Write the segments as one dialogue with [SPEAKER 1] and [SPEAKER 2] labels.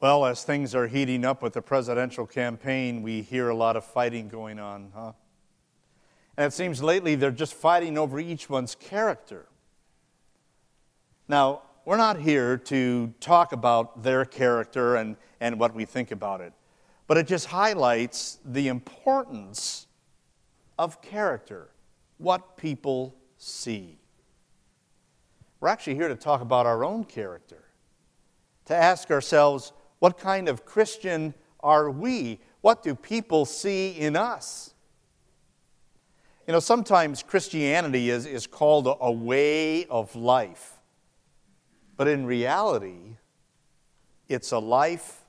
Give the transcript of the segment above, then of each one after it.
[SPEAKER 1] Well, as things are heating up with the presidential campaign, we hear a lot of fighting going on, huh? And it seems lately they're just fighting over each one's character. Now, we're not here to talk about their character and, and what we think about it, but it just highlights the importance of character, what people see. We're actually here to talk about our own character, to ask ourselves, what kind of Christian are we? What do people see in us? You know, sometimes Christianity is, is called a, a way of life. But in reality, it's a life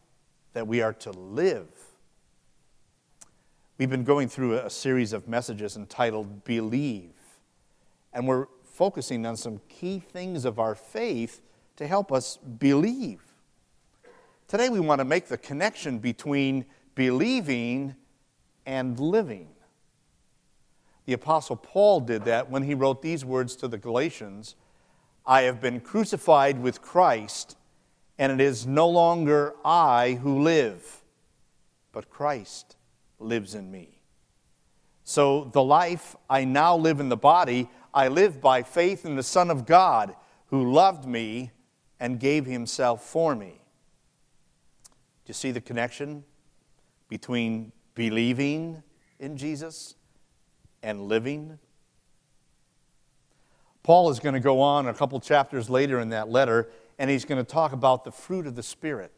[SPEAKER 1] that we are to live. We've been going through a series of messages entitled Believe, and we're focusing on some key things of our faith to help us believe. Today, we want to make the connection between believing and living. The Apostle Paul did that when he wrote these words to the Galatians I have been crucified with Christ, and it is no longer I who live, but Christ lives in me. So the life I now live in the body, I live by faith in the Son of God who loved me and gave himself for me you see the connection between believing in Jesus and living? Paul is going to go on a couple chapters later in that letter, and he's going to talk about the fruit of the Spirit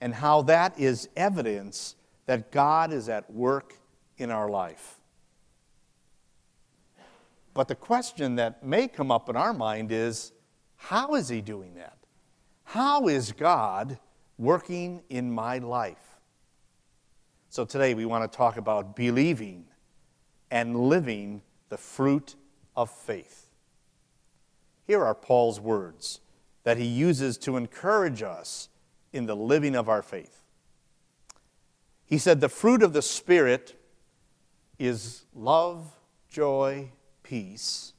[SPEAKER 1] and how that is evidence that God is at work in our life. But the question that may come up in our mind is how is he doing that? How is God working in my life. So today we want to talk about believing and living the fruit of faith. Here are Paul's words that he uses to encourage us in the living of our faith. He said, The fruit of the Spirit is love, joy, peace,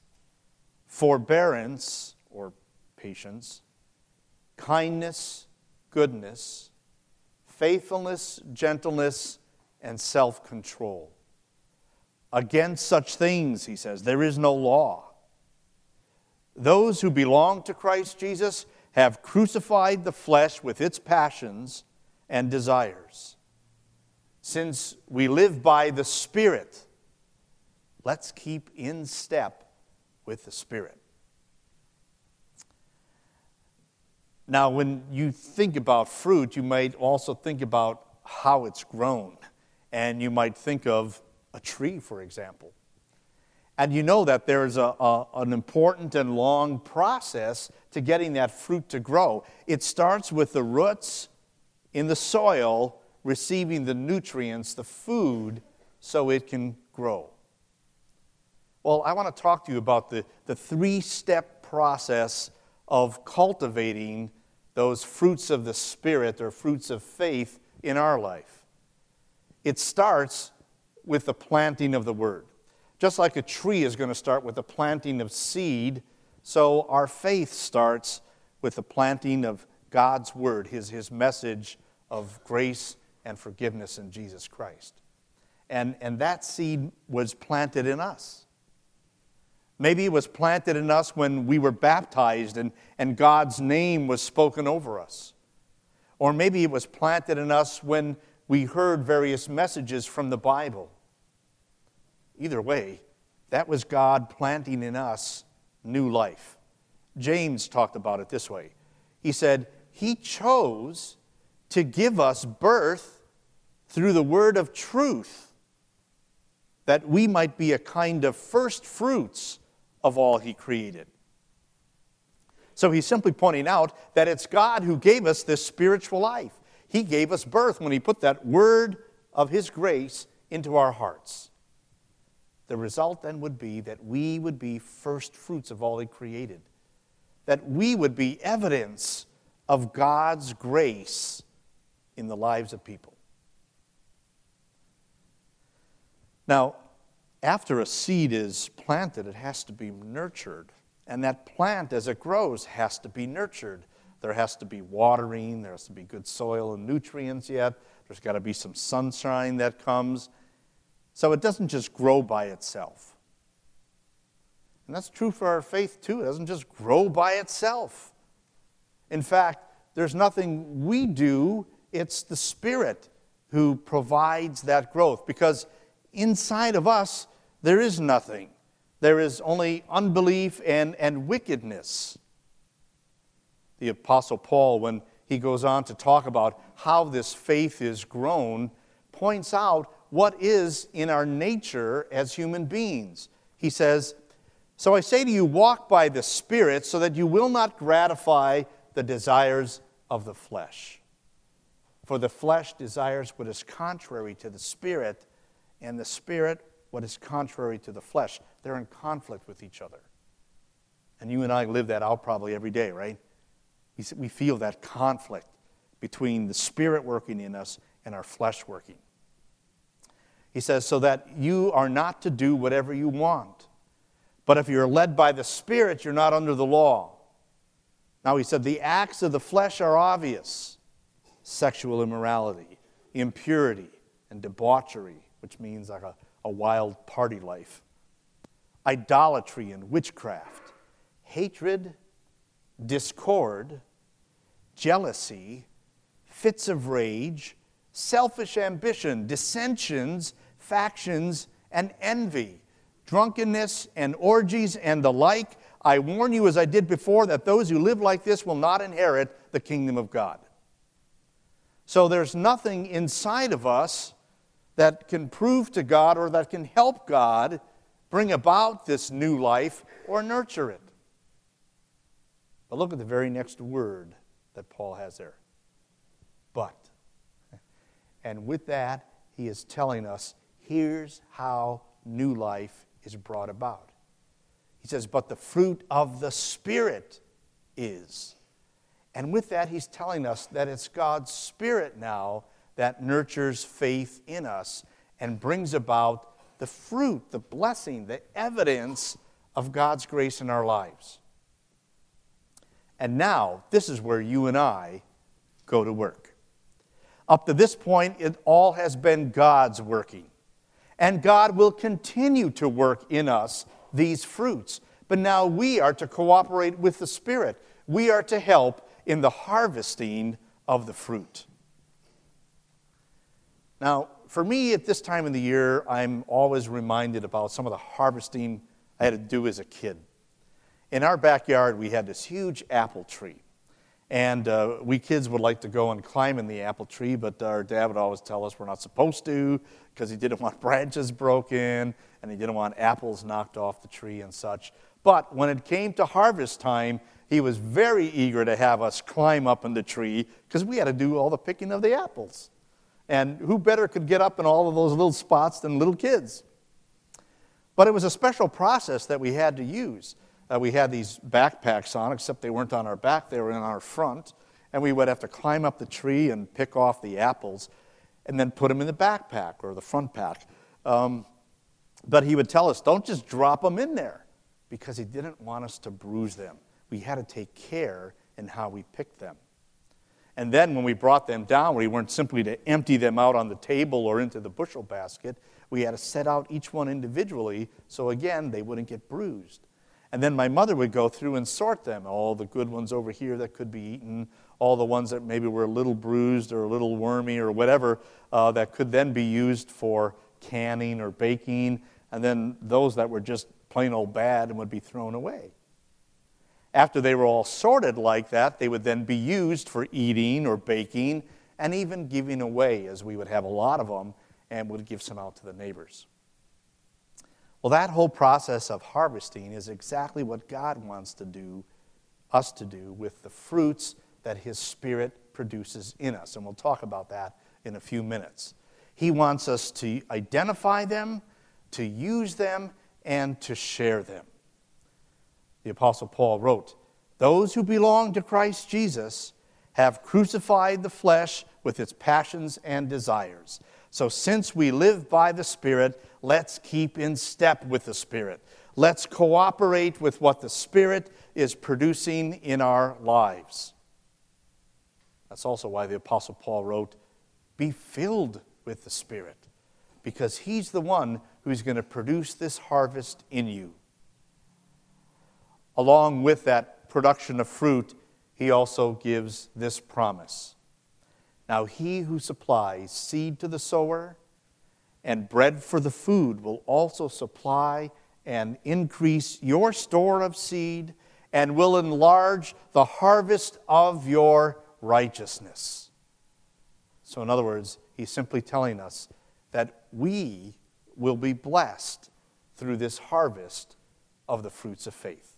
[SPEAKER 1] forbearance or patience, kindness, goodness, faithfulness, gentleness, and self control. Against such things, he says, there is no law. Those who belong to Christ Jesus have crucified the flesh with its passions and desires. Since we live by the Spirit, let's keep in step with the Spirit. Now, when you think about fruit, you might also think about how it's grown. And you might think of a tree, for example. And you know that there's a, a, an important and long process to getting that fruit to grow. It starts with the roots in the soil receiving the nutrients, the food, so it can grow. Well, I want to talk to you about the, the three step process of cultivating those fruits of the Spirit or fruits of faith in our life. It starts with the planting of the Word. Just like a tree is going to start with the planting of seed, so our faith starts with the planting of God's Word, His, his message of grace and forgiveness in Jesus Christ. And, and that seed was planted in us. Maybe it was planted in us when we were baptized and, and God's name was spoken over us. Or maybe it was planted in us when we heard various messages from the Bible. Either way, that was God planting in us new life. James talked about it this way He said, He chose to give us birth through the word of truth, that we might be a kind of first fruits of all he created. So he's simply pointing out that it's God who gave us this spiritual life. He gave us birth when he put that word of his grace into our hearts. The result then would be that we would be first fruits of all he created, that we would be evidence of God's grace in the lives of people. Now, after a seed is planted, it has to be nurtured. And that plant, as it grows, has to be nurtured. There has to be watering, there has to be good soil and nutrients yet. There's got to be some sunshine that comes. So it doesn't just grow by itself. And that's true for our faith too. It doesn't just grow by itself. In fact, there's nothing we do, it's the Spirit who provides that growth because inside of us, there is nothing. There is only unbelief and, and wickedness. The Apostle Paul, when he goes on to talk about how this faith is grown, points out what is in our nature as human beings. He says, So I say to you, walk by the Spirit so that you will not gratify the desires of the flesh. For the flesh desires what is contrary to the Spirit, and the Spirit what is contrary to the flesh. They're in conflict with each other. And you and I live that out probably every day, right? We feel that conflict between the Spirit working in us and our flesh working. He says, so that you are not to do whatever you want. But if you're led by the Spirit, you're not under the law. Now, he said, the acts of the flesh are obvious sexual immorality, impurity, and debauchery, which means like a, a wild party life, idolatry and witchcraft, hatred, discord, jealousy, fits of rage, selfish ambition, dissensions, factions, and envy, drunkenness and orgies and the like. I warn you, as I did before, that those who live like this will not inherit the kingdom of God. So there's nothing inside of us that can prove to God or that can help God bring about this new life or nurture it. But look at the very next word that Paul has there. But. And with that, he is telling us here's how new life is brought about. He says, But the fruit of the Spirit is. And with that, he's telling us that it's God's Spirit now that nurtures faith in us and brings about the fruit, the blessing, the evidence of God's grace in our lives. And now, this is where you and I go to work. Up to this point, it all has been God's working. And God will continue to work in us these fruits. But now we are to cooperate with the Spirit. We are to help in the harvesting of the fruit. Now, for me at this time of the year, I'm always reminded about some of the harvesting I had to do as a kid. In our backyard, we had this huge apple tree. And uh, we kids would like to go and climb in the apple tree, but our dad would always tell us we're not supposed to because he didn't want branches broken and he didn't want apples knocked off the tree and such. But when it came to harvest time, he was very eager to have us climb up in the tree because we had to do all the picking of the apples. And who better could get up in all of those little spots than little kids? But it was a special process that we had to use. Uh, we had these backpacks on, except they weren't on our back, they were in our front. And we would have to climb up the tree and pick off the apples and then put them in the backpack or the front pack. Um, but he would tell us, don't just drop them in there because he didn't want us to bruise them we had to take care in how we picked them. And then when we brought them down, we weren't simply to empty them out on the table or into the bushel basket. We had to set out each one individually so, again, they wouldn't get bruised. And then my mother would go through and sort them all the good ones over here that could be eaten, all the ones that maybe were a little bruised or a little wormy or whatever uh, that could then be used for canning or baking, and then those that were just plain old bad and would be thrown away. After they were all sorted like that, they would then be used for eating or baking and even giving away, as we would have a lot of them and would give some out to the neighbors. Well, that whole process of harvesting is exactly what God wants to do, us to do, with the fruits that His Spirit produces in us. And we'll talk about that in a few minutes. He wants us to identify them, to use them, and to share them the Apostle Paul wrote, Those who belong to Christ Jesus have crucified the flesh with its passions and desires. So, since we live by the Spirit, let's keep in step with the Spirit. Let's cooperate with what the Spirit is producing in our lives. That's also why the Apostle Paul wrote, Be filled with the Spirit, because He's the one who's going to produce this harvest in you. Along with that production of fruit, He also gives this promise. Now, He who supplies seed to the sower and bread for the food will also supply and increase your store of seed and will enlarge the harvest of your righteousness. So, in other words, he's simply telling us that we will be blessed through this harvest of the fruits of faith.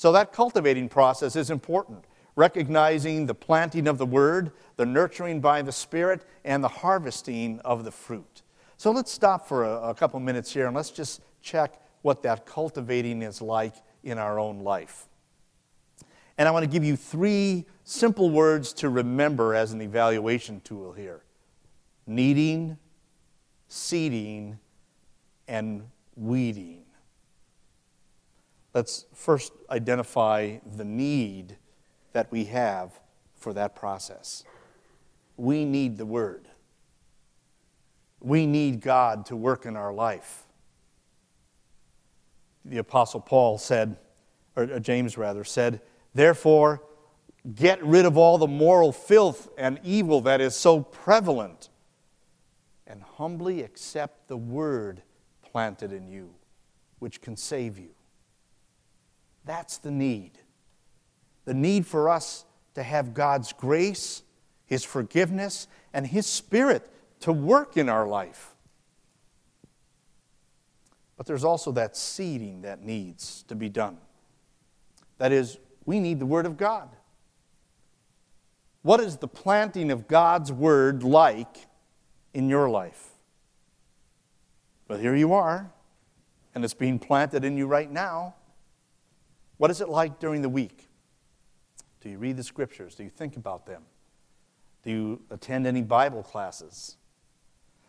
[SPEAKER 1] So, that cultivating process is important, recognizing the planting of the word, the nurturing by the Spirit, and the harvesting of the fruit. So, let's stop for a, a couple minutes here and let's just check what that cultivating is like in our own life. And I want to give you three simple words to remember as an evaluation tool here needing, seeding, and weeding. Let's first identify the need that we have for that process. We need the Word. We need God to work in our life. The Apostle Paul said, or uh, James rather, said, Therefore, get rid of all the moral filth and evil that is so prevalent, and humbly accept the word planted in you, which can save you. That's the need. The need for us to have God's grace, His forgiveness, and His Spirit to work in our life. But there's also that seeding that needs to be done. That is, we need the Word of God. What is the planting of God's Word like in your life? Well, here you are, and it's being planted in you right now. What is it like during the week? Do you read the scriptures? Do you think about them? Do you attend any Bible classes?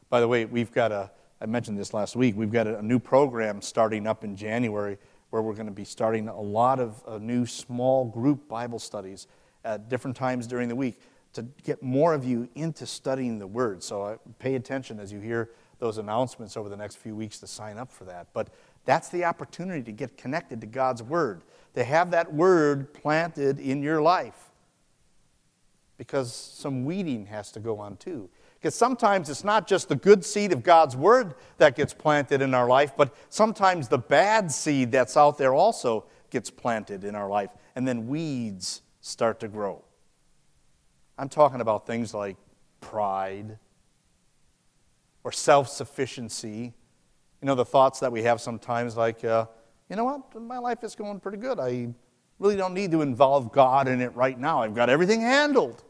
[SPEAKER 1] By the way, we've got a, I mentioned this last week, we've got a new program starting up in January where we're going to be starting a lot of uh, new small group Bible studies at different times during the week to get more of you into studying the Word. So uh, pay attention as you hear those announcements over the next few weeks to sign up for that. But that's the opportunity to get connected to God's Word, to have that Word planted in your life. Because some weeding has to go on too. Because sometimes it's not just the good seed of God's word that gets planted in our life, but sometimes the bad seed that's out there also gets planted in our life, and then weeds start to grow. I'm talking about things like pride or self sufficiency. You know, the thoughts that we have sometimes, like, uh, you know what, my life is going pretty good. I really don't need to involve God in it right now. I've got everything handled.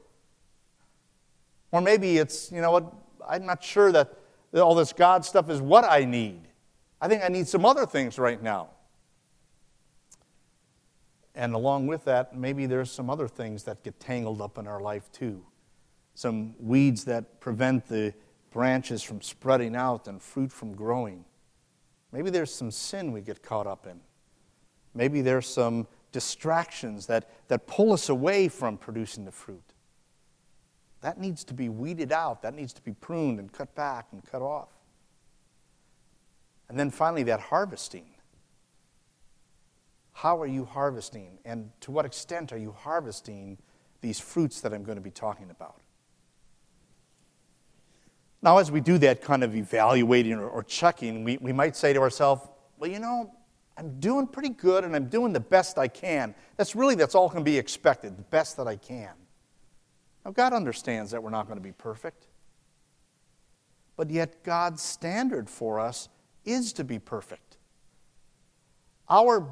[SPEAKER 1] Or maybe it's, you know what, I'm not sure that all this God stuff is what I need. I think I need some other things right now. And along with that, maybe there's some other things that get tangled up in our life too. Some weeds that prevent the branches from spreading out and fruit from growing. Maybe there's some sin we get caught up in. Maybe there's some distractions that, that pull us away from producing the fruit. That needs to be weeded out. That needs to be pruned and cut back and cut off. And then finally, that harvesting. How are you harvesting? And to what extent are you harvesting these fruits that I'm going to be talking about? Now, as we do that kind of evaluating or, or checking, we, we might say to ourselves, well, you know, I'm doing pretty good and I'm doing the best I can. That's really, that's all can be expected, the best that I can. Now, God understands that we're not going to be perfect. But yet, God's standard for us is to be perfect. Our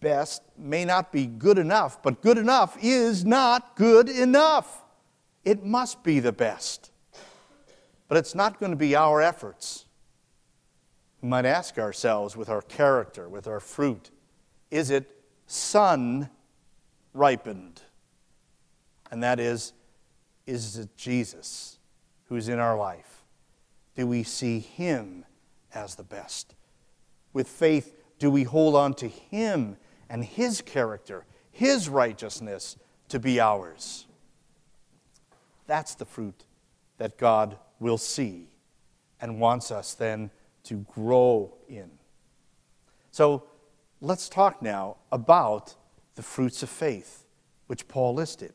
[SPEAKER 1] best may not be good enough, but good enough is not good enough. It must be the best. But it's not going to be our efforts. We might ask ourselves with our character, with our fruit, is it sun ripened? And that is, is it Jesus who's in our life? Do we see Him as the best? With faith, do we hold on to Him and His character, His righteousness to be ours? That's the fruit that God will see and wants us then to grow in. So let's talk now about the fruits of faith, which Paul listed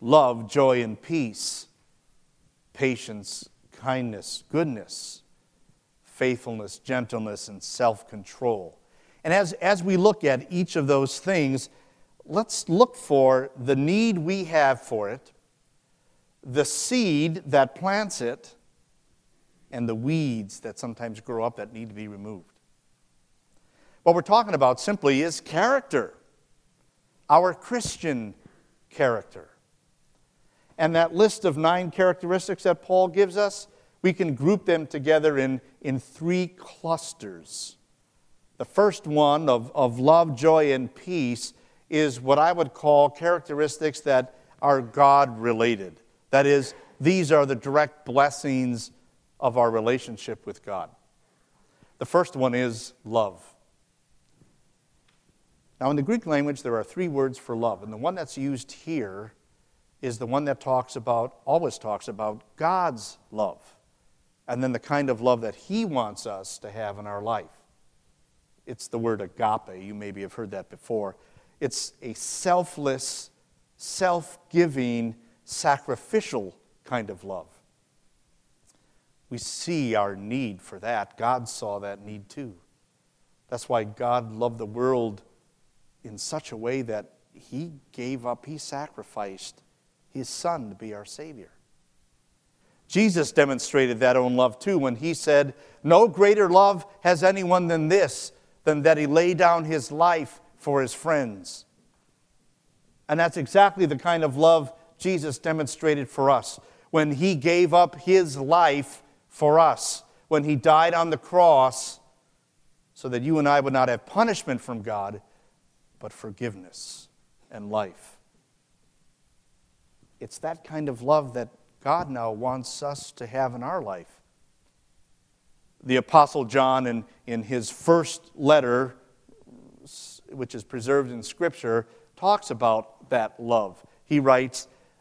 [SPEAKER 1] love, joy, and peace, patience, kindness, goodness, faithfulness, gentleness, and self control. And as, as we look at each of those things, let's look for the need we have for it, the seed that plants it, and the weeds that sometimes grow up that need to be removed. What we're talking about simply is character, our Christian character. And that list of nine characteristics that Paul gives us, we can group them together in, in three clusters. The first one of, of love, joy, and peace is what I would call characteristics that are God related. That is, these are the direct blessings of our relationship with God. The first one is love. Now, in the Greek language, there are three words for love, and the one that's used here is the one that talks about, always talks about God's love, and then the kind of love that He wants us to have in our life. It's the word agape. You maybe have heard that before. It's a selfless, self giving, sacrificial kind of love. We see our need for that. God saw that need too. That's why God loved the world in such a way that he gave up, he sacrificed his son to be our Savior. Jesus demonstrated that own love too when he said, No greater love has anyone than this, than that he lay down his life for his friends. And that's exactly the kind of love Jesus demonstrated for us when he gave up his life for us, when he died on the cross so that you and I would not have punishment from God, but forgiveness and life. It's that kind of love that God now wants us to have in our life. The Apostle John, in, in his first letter, which is preserved in Scripture, talks about that love. He writes,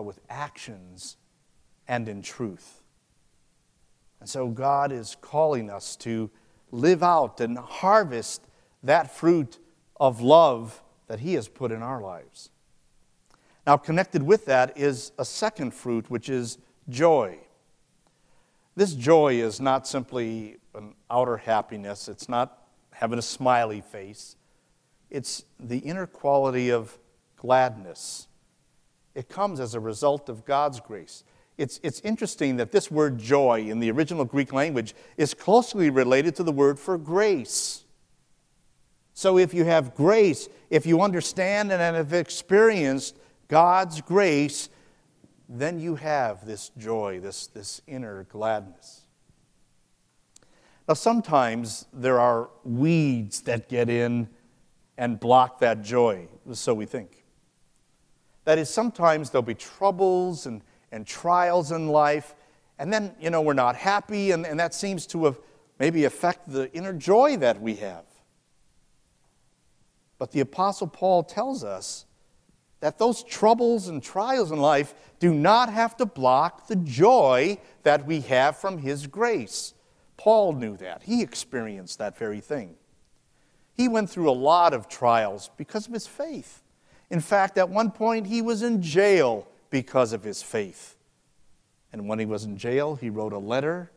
[SPEAKER 1] but with actions and in truth. And so God is calling us to live out and harvest that fruit of love that He has put in our lives. Now, connected with that is a second fruit, which is joy. This joy is not simply an outer happiness, it's not having a smiley face, it's the inner quality of gladness. It comes as a result of God's grace. It's, it's interesting that this word joy in the original Greek language is closely related to the word for grace. So if you have grace, if you understand and have experienced God's grace, then you have this joy, this, this inner gladness. Now, sometimes there are weeds that get in and block that joy, so we think. That is, sometimes there'll be troubles and, and trials in life, and then, you know, we're not happy, and, and that seems to have maybe affect the inner joy that we have. But the Apostle Paul tells us that those troubles and trials in life do not have to block the joy that we have from His grace. Paul knew that. He experienced that very thing. He went through a lot of trials because of his faith. In fact, at one point, he was in jail because of his faith. And when he was in jail, he wrote a letter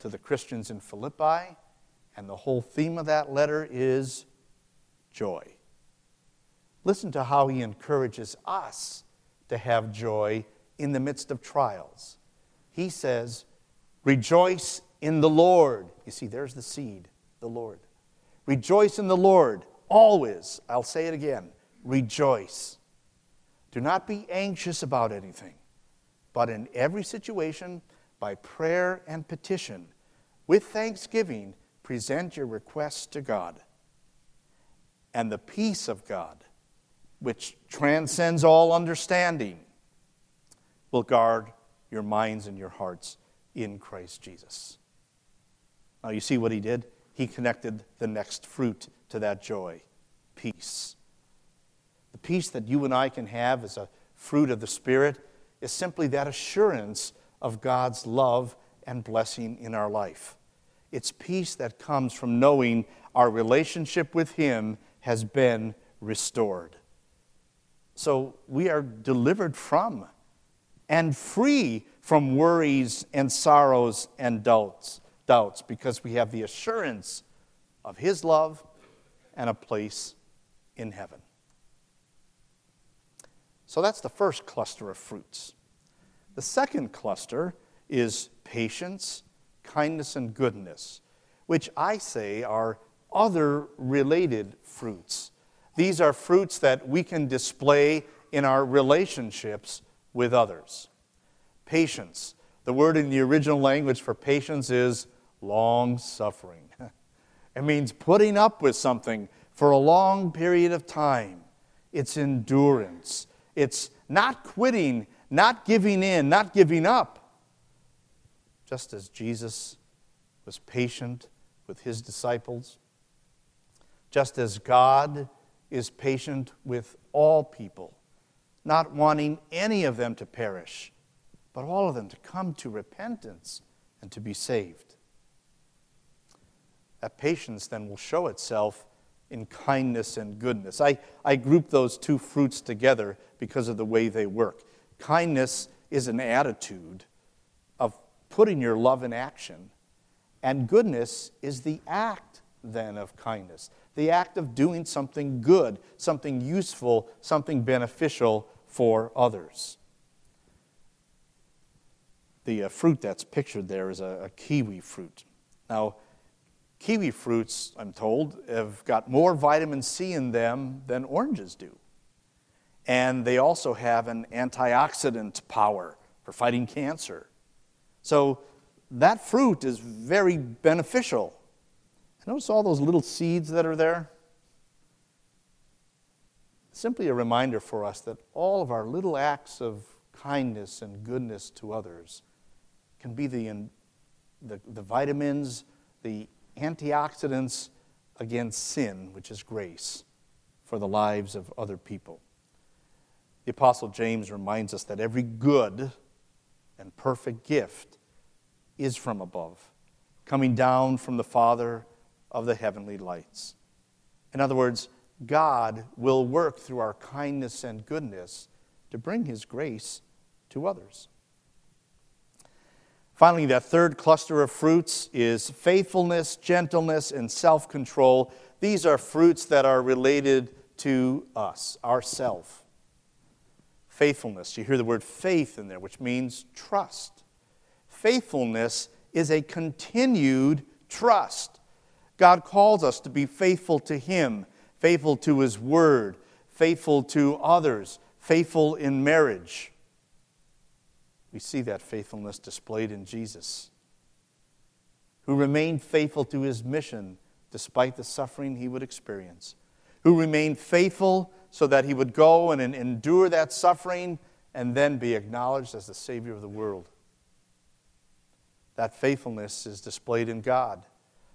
[SPEAKER 1] to the Christians in Philippi, and the whole theme of that letter is joy. Listen to how he encourages us to have joy in the midst of trials. He says, Rejoice in the Lord. You see, there's the seed, the Lord. Rejoice in the Lord always. I'll say it again rejoice. Do not be anxious about anything, but in every situation, by prayer and petition, with thanksgiving, present your requests to God. And the peace of God, which transcends all understanding, will guard your minds and your hearts in Christ Jesus. Now, you see what he did? He connected the next fruit to that joy peace. The peace that you and I can have as a fruit of the Spirit is simply that assurance of God's love and blessing in our life. It's peace that comes from knowing our relationship with Him has been restored. So we are delivered from and free from worries and sorrows and doubts, doubts because we have the assurance of His love and a place in heaven. So that's the first cluster of fruits. The second cluster is patience, kindness, and goodness, which I say are other related fruits. These are fruits that we can display in our relationships with others. Patience. The word in the original language for patience is long suffering. It means putting up with something for a long period of time. It's endurance. It's not quitting, not giving in, not giving up. Just as Jesus was patient with his disciples, just as God is patient with all people, not wanting any of them to perish, but all of them to come to repentance and to be saved. That patience then will show itself in kindness and goodness. I, I group those two fruits together because of the way they work. Kindness is an attitude of putting your love in action, and goodness is the act then of kindness, the act of doing something good, something useful, something beneficial for others. The uh, fruit that's pictured there is a, a kiwi fruit. Now, Kiwi fruits, I'm told, have got more vitamin C in them than oranges do. And they also have an antioxidant power for fighting cancer. So that fruit is very beneficial. Notice all those little seeds that are there? Simply a reminder for us that all of our little acts of kindness and goodness to others can be the, the, the vitamins, the antioxidants against sin, which is grace, for the lives of other people. The Apostle James reminds us that every good and perfect gift is from above, coming down from the Father of the heavenly lights. In other words, God will work through our kindness and goodness to bring His grace to others. Finally, that third cluster of fruits is faithfulness, gentleness, and self control. These are fruits that are related to us, ourself. Faithfulness, you hear the word faith in there, which means trust. Faithfulness is a continued trust. God calls us to be faithful to Him, faithful to His Word, faithful to others, faithful in marriage. We see that faithfulness displayed in Jesus, who remained faithful to his mission despite the suffering he would experience, who remained faithful so that he would go and endure that suffering and then be acknowledged as the Savior of the world. That faithfulness is displayed in God.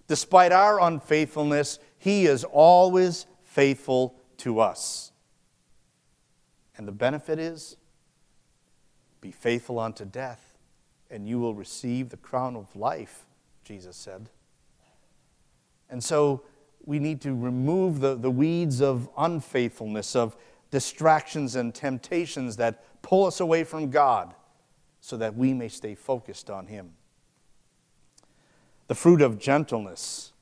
[SPEAKER 1] Despite our unfaithfulness, He is always faithful to us. And the benefit is be faithful unto death, and you will receive the crown of life, Jesus said. And so we need to remove the, the weeds of unfaithfulness, of distractions and temptations that pull us away from God, so that we may stay focused on Him. The fruit of gentleness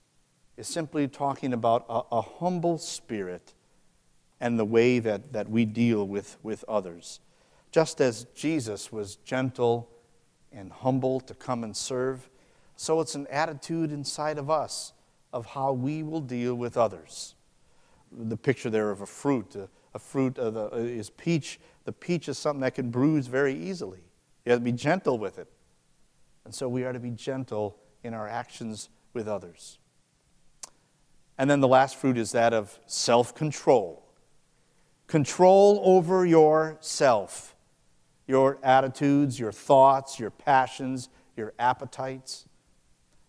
[SPEAKER 1] is simply talking about a, a humble spirit and the way that, that we deal with, with others. Just as Jesus was gentle and humble to come and serve, so it's an attitude inside of us of how we will deal with others. The picture there of a fruit, a, fruit the, uh, is peach. The peach is something that can bruise very easily You have to be gentle with it. And so we are to be gentle in our actions with others. And then the last fruit is that of self control. Control over yourself, your attitudes, your thoughts, your passions, your appetites.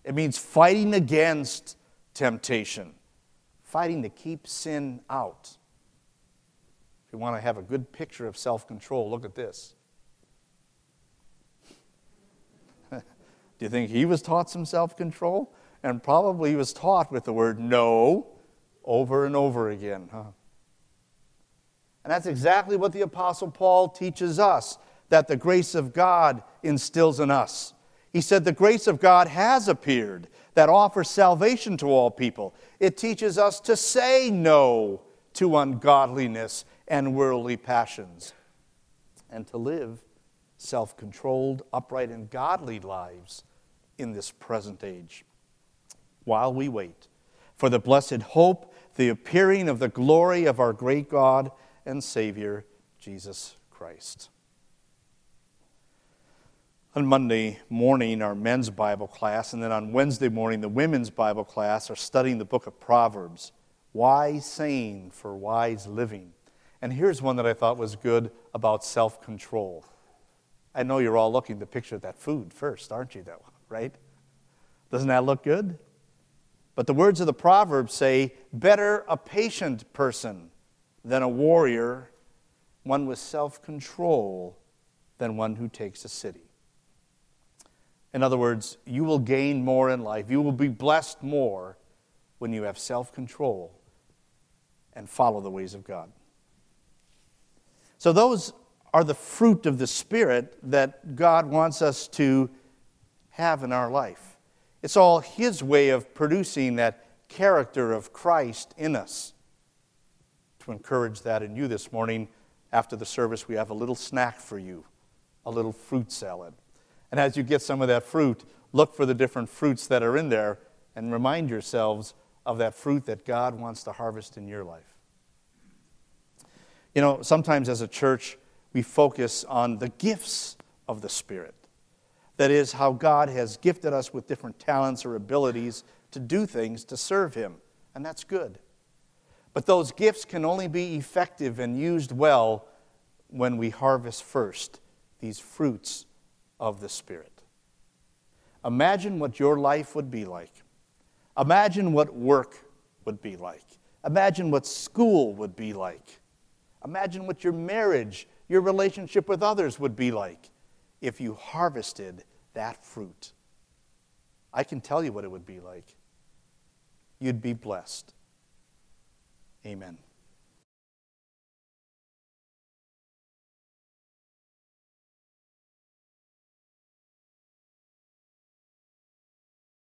[SPEAKER 1] It means fighting against temptation, fighting to keep sin out. If you want to have a good picture of self control, look at this. Do you think he was taught some self control? And probably he was taught with the word no over and over again, huh? And that's exactly what the Apostle Paul teaches us that the grace of God instills in us. He said, The grace of God has appeared that offers salvation to all people. It teaches us to say no to ungodliness and worldly passions, and to live self controlled, upright, and godly lives in this present age while we wait for the blessed hope, the appearing of the glory of our great God and Savior, Jesus Christ. On Monday morning, our men's Bible class, and then on Wednesday morning, the women's Bible class are studying the book of Proverbs wise saying for wise living. And here's one that I thought was good about self control. I know you're all looking to picture that food first, aren't you, though, right? Doesn't that look good? But the words of the proverb say, Better a patient person than a warrior, one with self control than one who takes a city. In other words, you will gain more in life. You will be blessed more when you have self control and follow the ways of God. So, those are the fruit of the Spirit that God wants us to have in our life. It's all His way of producing that character of Christ in us. To encourage that in you this morning, after the service, we have a little snack for you a little fruit salad. And as you get some of that fruit, look for the different fruits that are in there and remind yourselves of that fruit that God wants to harvest in your life. You know, sometimes as a church, we focus on the gifts of the Spirit. That is, how God has gifted us with different talents or abilities to do things to serve Him. And that's good. But those gifts can only be effective and used well when we harvest first these fruits of the Spirit. Imagine what your life would be like. Imagine what work would be like. Imagine what school would be like. Imagine what your marriage, your relationship with others would be like if you harvested that fruit. I can tell you what it would be like. You'd be blessed. Amen.